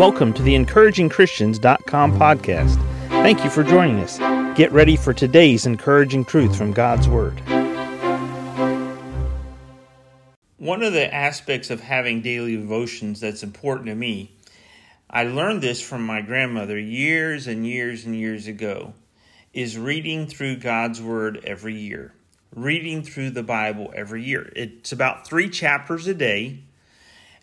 Welcome to the encouragingchristians.com podcast. Thank you for joining us. Get ready for today's encouraging truth from God's Word. One of the aspects of having daily devotions that's important to me, I learned this from my grandmother years and years and years ago, is reading through God's Word every year. Reading through the Bible every year. It's about three chapters a day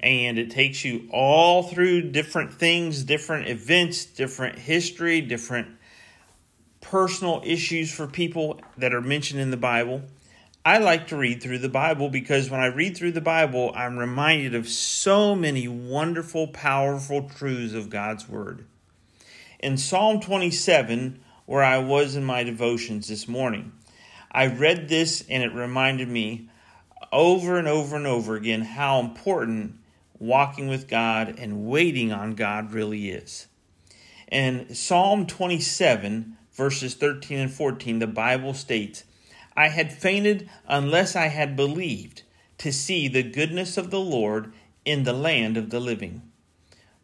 and it takes you all through different things, different events, different history, different personal issues for people that are mentioned in the Bible. I like to read through the Bible because when I read through the Bible, I'm reminded of so many wonderful, powerful truths of God's Word. In Psalm 27, where I was in my devotions this morning, I read this and it reminded me over and over and over again how important walking with God and waiting on God really is. In Psalm 27, verses 13 and 14, the Bible states, I had fainted unless I had believed to see the goodness of the Lord in the land of the living.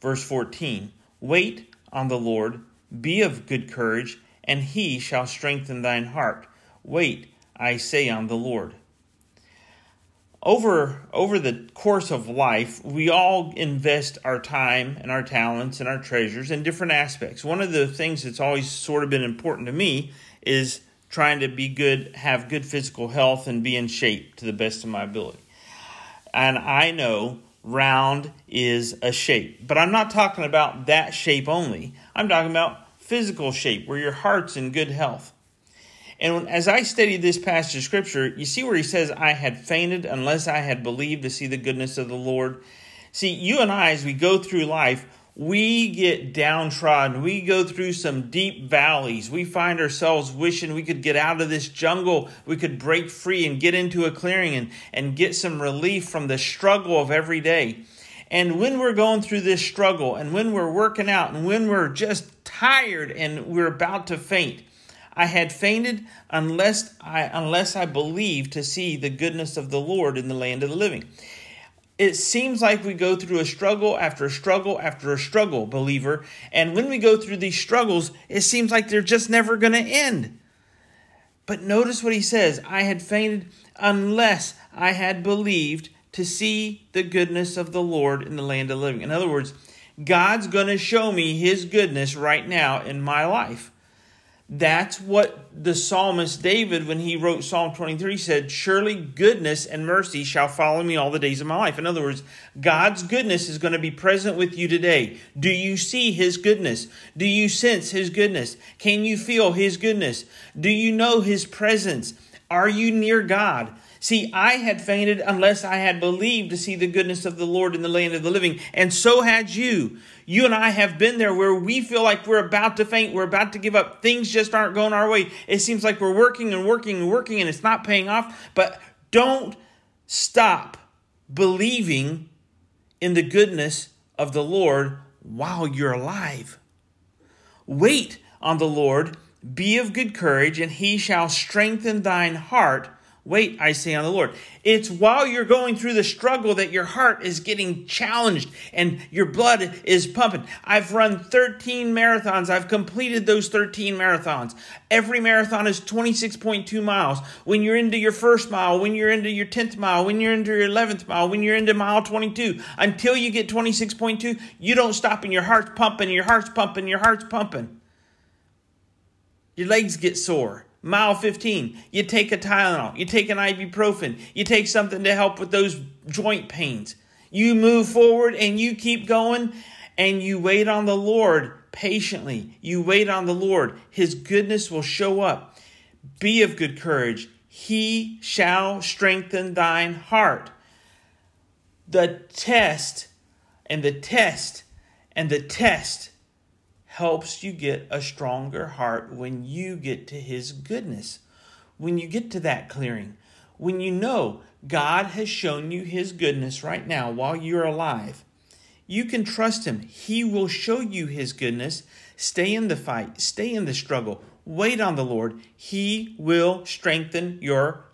Verse 14, Wait on the Lord, be of good courage, and he shall strengthen thine heart. Wait, I say, on the Lord over over the course of life we all invest our time and our talents and our treasures in different aspects. One of the things that's always sort of been important to me is trying to be good have good physical health and be in shape to the best of my ability. And i know round is a shape but i'm not talking about that shape only. I'm talking about physical shape where your heart's in good health and as I studied this passage of scripture, you see where he says, I had fainted unless I had believed to see the goodness of the Lord. See, you and I, as we go through life, we get downtrodden. We go through some deep valleys. We find ourselves wishing we could get out of this jungle. We could break free and get into a clearing and, and get some relief from the struggle of every day. And when we're going through this struggle and when we're working out and when we're just tired and we're about to faint, I had fainted unless I unless I believed to see the goodness of the Lord in the land of the living. It seems like we go through a struggle after a struggle after a struggle, believer. And when we go through these struggles, it seems like they're just never going to end. But notice what he says I had fainted unless I had believed to see the goodness of the Lord in the land of the living. In other words, God's going to show me his goodness right now in my life. That's what the psalmist David, when he wrote Psalm 23, said, Surely goodness and mercy shall follow me all the days of my life. In other words, God's goodness is going to be present with you today. Do you see his goodness? Do you sense his goodness? Can you feel his goodness? Do you know his presence? Are you near God? See, I had fainted unless I had believed to see the goodness of the Lord in the land of the living, and so had you. You and I have been there where we feel like we're about to faint, we're about to give up, things just aren't going our way. It seems like we're working and working and working and it's not paying off, but don't stop believing in the goodness of the Lord while you're alive. Wait on the Lord, be of good courage, and he shall strengthen thine heart Wait, I say on the Lord. It's while you're going through the struggle that your heart is getting challenged and your blood is pumping. I've run 13 marathons. I've completed those 13 marathons. Every marathon is 26.2 miles. When you're into your first mile, when you're into your 10th mile, when you're into your 11th mile, when you're into mile 22, until you get 26.2, you don't stop and your heart's pumping, your heart's pumping, your heart's pumping. Your legs get sore Mile 15, you take a Tylenol, you take an ibuprofen, you take something to help with those joint pains. You move forward and you keep going and you wait on the Lord patiently. You wait on the Lord. His goodness will show up. Be of good courage. He shall strengthen thine heart. The test and the test and the test helps you get a stronger heart when you get to His goodness. When you get to that clearing, when you know God has shown you His goodness right now while you're alive, you can trust Him. He will show you His goodness. Stay in the fight, stay in the struggle, wait on the Lord. He will strengthen your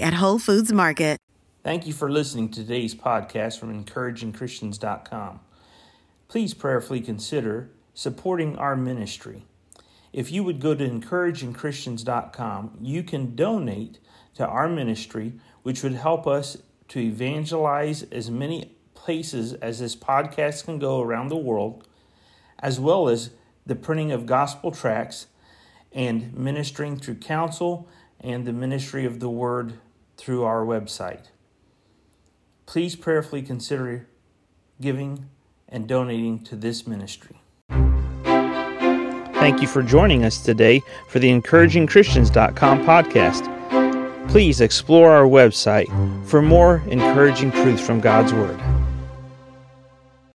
at Whole Foods Market. Thank you for listening to today's podcast from encouragingchristians.com. Please prayerfully consider supporting our ministry. If you would go to encouragingchristians.com, you can donate to our ministry, which would help us to evangelize as many places as this podcast can go around the world, as well as the printing of gospel tracts and ministering through counsel and the ministry of the word through our website please prayerfully consider giving and donating to this ministry. Thank you for joining us today for the encouragingchristians.com podcast. Please explore our website for more encouraging truths from God's Word.